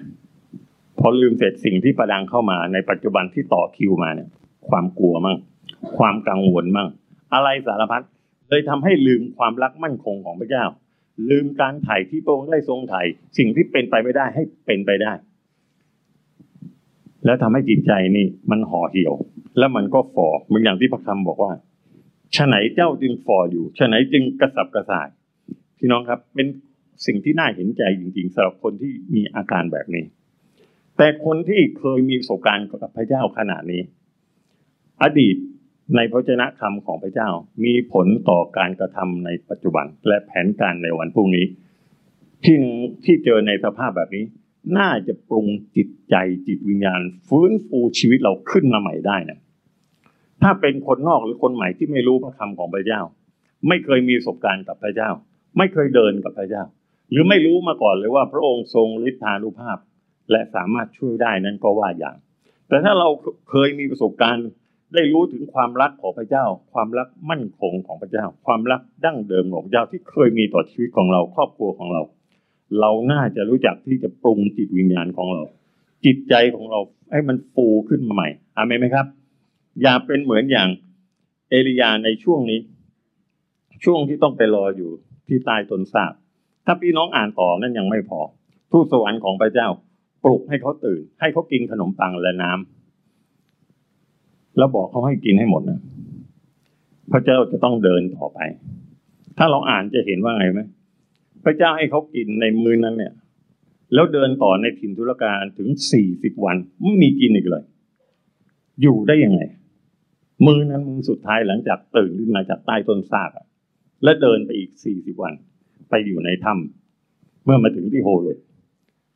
พอลืมเสร็จสิ่งที่ประดังเข้ามาในปัจจุบันที่ต่อคิวมาเนี่ย ความกลัวมั่งความกังวลมั่ง อะไรสารพัดเลยทำให้ลืมความรักมั่นคงของพระเจ้า ลืมการไถ่ที่พระองค์ได้ทรงไถ่สิ่งที่เป็นไปไม่ได้ให้เป็นไปได้ แล้วทำให้จิตใจนี่มันห่อเหี่ยว แล้วมันก็ฝ่อเหมือนอย่างที่พระคำบอกว่าฉะไหนเจ้าจึงฝ่ออยู่ฉะไหนจึงกระสับกระส่ายพี่น้องครับ เป็น สิ่งที่น่าเห็นใจจริงๆสำหรับคนที่มีอาการแบบนี้ แต่คนที่เคยมีประสบการณ์กับพระเจ้าขนาดนี้ อดีตในพระเจนะคำของพระเจ้ามีผลต่อการกระทำในปัจจุบันและแผนการในวันพรุ่งนี้ที่ที่เจอในสภาพแบบนี้ น่าจะปรุงจิตใจจิตวิญญาณ ฟื้นฟูชีวิตเราขึ้นมาใหม่ได้นะถ้าเป็นคนนอกหรือคนใหม่ที่ไม่รู้พระคำของพระเจ้า ไม่เคยมีประสบการณ์กับพระเจ้า ไม่เคยเดินกับพระเจ้า หรือไม่รู้มาก่อนเลยว่าพระองค์ทรงฤทธานุภาพ และสามารถช่วยได้นั้นก็ว่าอย่าง แต่ถ้าเราเคยมีประสบการณ์ได้รู้ถึงความรักของพระเจ้า ความรักมั่นคงของพระเจ้า ความรักดั้งเดิมของพระเจ้าที่เคยมีต่อชีวิตของเราครอบครัวของเรา เราน่าจะรู้จักที่จะปรุงจิตวิญญาณของเรา จิตใจของเราให้มันฟูขึ้นมาใหม่อามนไหมครับ อย่าเป็นเหมือนอย่างเอลียาในช่วงนี้ ช่วงที่ต้องไปรออยู่ที่ใต้ต้นสาบ ถ้าพี่น้องอ่านต่อนั่นยังไม่พอ ทูตสวรรค์ของพระเจ้า ปลุกให้เขาตื่น ให้เขากินขนมปังและน้ำแล้วบอกเขาให้กินให้หมดนะพระเจ้าจะต้องเดินต่อไป ถ้าเราอ่านจะเห็นว่าไงไหมพระเจ้าให้เขากินในมือนั้นเนี่ย แล้วเดินต่อในถิ่นธุรการถึงสี่สิบวันไม่มีกินอีกเลย อยู่ได้ยังไง มือนั้นมือสุดท้ายหลังจากตื่นขึ้นมาจากใต้ต้นซากอะและเดินไปอีกสี่สิบวัน ไปอยู่ในถ้ำเมื่อมาถึงที่โฮเลย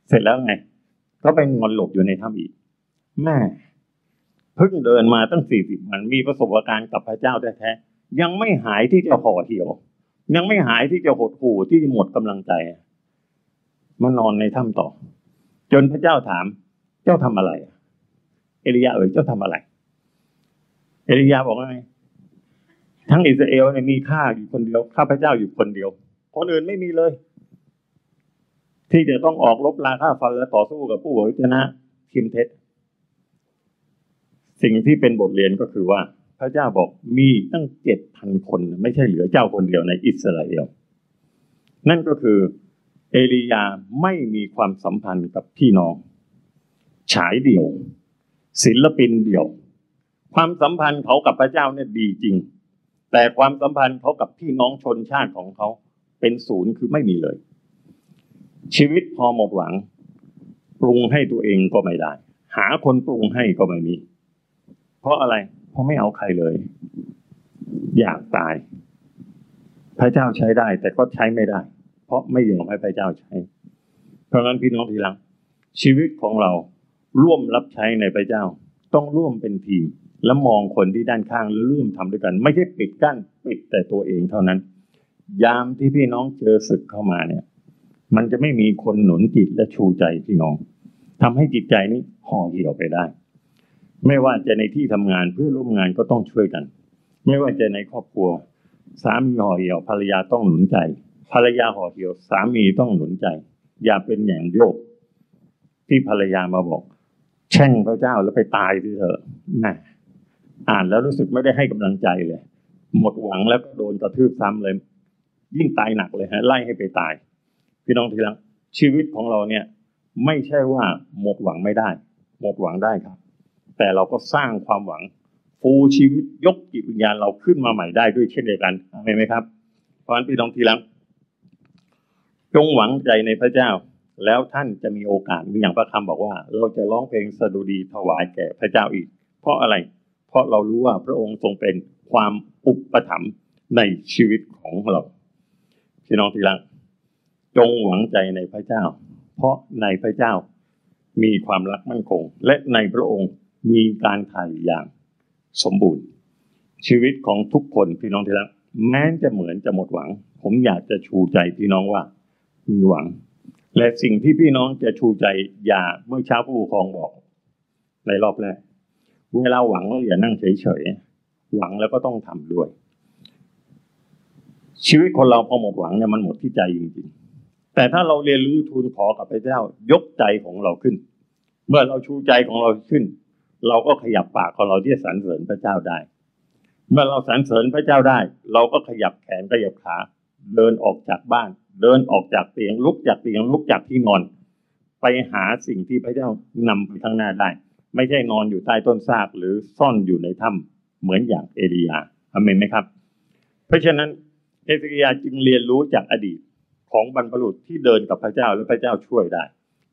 เสร็จแล้วไง ก็ไปนอนหลบอยู่ในถ้ำอีก แม่เพิ่งเดินมาตั้งสี่สิบวันมีประสบการณ์กับพระเจ้าแท้ๆยังไม่หายที่จะห่อเหี่ยว ยังไม่หายที่จะหดหู่ที่จะหมดกำลังใจมานอนในถ้ำต่อ จนพระเจ้าถาม เจ้าทำอะไร เอลียาเอ๋ยเจ้าทำอะไร เอลียาบอกว่าไงทั้งอิสราเอลเนี่ยมีข้าอยู่คนเดียว ข้าพระเจ้าอยู่คนเดียว คนอื่นไม่มีเลย ที่จะต้องออกรบราฆ่าฟันและต่อสู้กับผู้เผยชนะทีมเท็จสิ่งที่เป็นบทเรียนก็คือว่า พระเจ้าบอกมีตั้งเจ็ดพันคน ไม่ใช่เหลือเจ้าคนเดียวในอิสราเอล นั่นก็คือเอลียาไม่มีความสัมพันธ์กับพี่น้อง ฉายเดี่ยว ศิลปินเดี่ยว ความสัมพันธ์เขากับพระเจ้าเนี่ยดีจริง แต่ความสัมพันธ์เขากับพี่น้องชนชาติของเขา เป็นศูนย์คือไม่มีเลย ชีวิตพอหมดหวัง ปรุงให้ตัวเองก็ไม่ได้ หาคนปรุงให้ก็ไม่มี เพราะอะไร เพราะไม่เอาใครเลย อยากตาย พระเจ้าใช้ได้ แต่ก็ใช้ไม่ได้ เพราะไม่ยอมให้พระเจ้าใช้ เพราะงั้นพี่น้องทีหลังชีวิตของเราร่วมรับใช้ในพระเจ้า ต้องร่วมเป็นทีมและมองคนที่ด้านข้างแล้วร่วมทำด้วยกัน ไม่ใช่ปิดกั้นปิดแต่ตัวเองเท่านั้น ยามที่พี่น้องเจอศึกเข้ามาเนี่ย มันจะไม่มีคนหนุนจิตและชูใจพี่น้องทำให้จิตใจนี้ห่อเหี่ยวไปได้ ไม่ว่าจะในที่ทำงานเพื่อร่วมงานก็ต้องช่วยกัน ไม่ว่าจะในครอบครัว สามีห่อเหี่ยวภรรยาต้องหนุนใจ ภรรยาห่อเหี่ยว สามีต้องหนุนใจ อย่าเป็นอย่างโยกที่ภรรยามาบอก แช่งพระเจ้าแล้วไปตายดิเถอะแหม่อ่านแล้วรู้สึกไม่ได้ให้กำลังใจเลย หมดหวังแล้วก็โดนกระทืบซ้ำเลย ยิ่งตายหนักเลยฮะไล่ให้ไปตาย พี่น้องทีหลังชีวิตของเราเนี่ย ไม่ใช่ว่าหมดหวังไม่ได้ หมดหวังได้ครับ แต่เราก็สร้างความหวังฟูชีวิตยกจิตวิญญาณเราขึ้นมาใหม่ได้ด้วยเช่นเดียวกันเห็นไหมครับ เพราะฉะนั้นพี่น้องทีหลังจงหวังใจในพระเจ้า แล้วท่านจะมีโอกาสอย่างพระคำบอกว่า เราจะร้องเพลงสดุดีถวายแก่พระเจ้าอีก เพราะอะไร เพราะเรารู้ว่าพระองค์ทรงเป็นความอุปถัมภ์ในชีวิตของเรา พี่น้องทีหลังจงหวังใจในพระเจ้า เพราะในพระเจ้ามีความรักมั่นคง และในพระองค์มีการไถ่อย่างสมบูรณ์ ชีวิตของทุกคนพี่น้องที่รักแม้จะเหมือนจะหมดหวัง ผมอยากจะชูใจพี่น้องว่ามีหวัง และสิ่งที่พี่น้องจะชูใจอย่าเมื่อเช้าผู้ปกครองบอก ในรอบแรกเวลาหวังแล้วอย่านั่งเฉยๆหวังแล้วก็ต้องทำด้วย ชีวิตคนเราพอหมดหวังเนี่ยมันหมดที่ใจจริงๆ แต่ถ้าเราเรียนรู้ทูลขอกับพระเจ้ายกใจของเราขึ้น เมื่อเราชูใจของเราขึ้น เราก็ขยับปากของเราที่สรรเสริญพระเจ้าได้ เมื่อเราสรรเสริญพระเจ้าได้ เราก็ขยับแขนขยับขาเดินออกจากบ้าน เดินออกจากเตียงลุกจากเตียงลุกจากที่นอน ไปหาสิ่งที่พระเจ้านำไปข้างหน้าได้ ไม่ใช่นอนอยู่ใต้ต้นซากหรือซ่อนอยู่ในถ้ำเหมือนอย่างเอลียาอเมนไหมครับ เพราะฉะนั้น เอสเกียาจึงเรียนรู้จากอดีตของบรรพบุรุษที่เดินกับพระเจ้าและพระเจ้าช่วยได้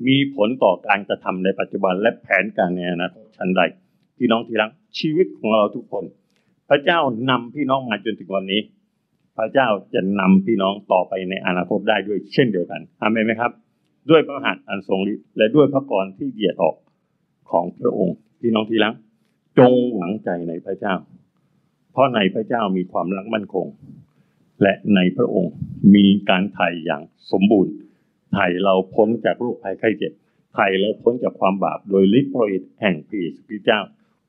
มีผลต่อการกระทำในปัจจุบันและแผนการในอนาคตชันใดพี่น้องที่รักชีวิตของเราทุกคน พระเจ้านำพี่น้องมาจนถึงวันนี้ พระเจ้าจะนำพี่น้องต่อไปในอนาคตได้ด้วยเช่นเดียวกันอามไหมครับ ด้วยพระหัตถ์อันทรงฤทธิ์และด้วยพระกรที่เหยียดออกของพระองค์ พี่น้องที่รักจงหวังใจในพระเจ้า เพราะในพระเจ้ามีความรักมั่นคง และในพระองค์มีการไถ่อย่างสมบูรณ์ไถ่เราพ้นจากโรคภัยไข้เจ็บไถ่เราพ้นจากความบาปโดยฤทธิ์พระฤทธิแห่งพระเยซูคริสต์เจ้า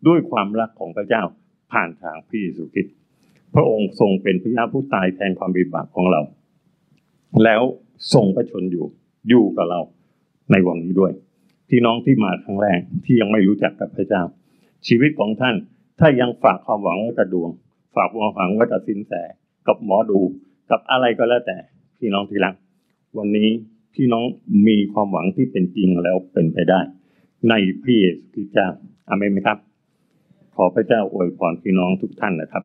ด้วยความรักของพระเจ้าผ่านทางพระเยซูคริสต์พระองค์ทรงเป็นพระยาผู้ตายแทนความบิดบาปของเรา แล้วทรงพระชนอยู่อยู่กับเราในวันนี้ด้วย พี่น้องที่มาครั้งแรกที่ยังไม่รู้จักกับพระเจ้า ชีวิตของท่านถ้ายังฝากความหวังไว้กับดวง ฝากความหวังไว้กับสินแส กับหมอดู กับอะไรก็แล้วแต่พี่น้องที่รัก วันนี้พี่น้องมีความหวังที่เป็นจริงแล้วเป็นไปได้ ในพระเยซูคริสต์เจ้าอาเมนไหมครับ ขอพระเจ้าอวยพรพี่น้องทุกท่านนะครับ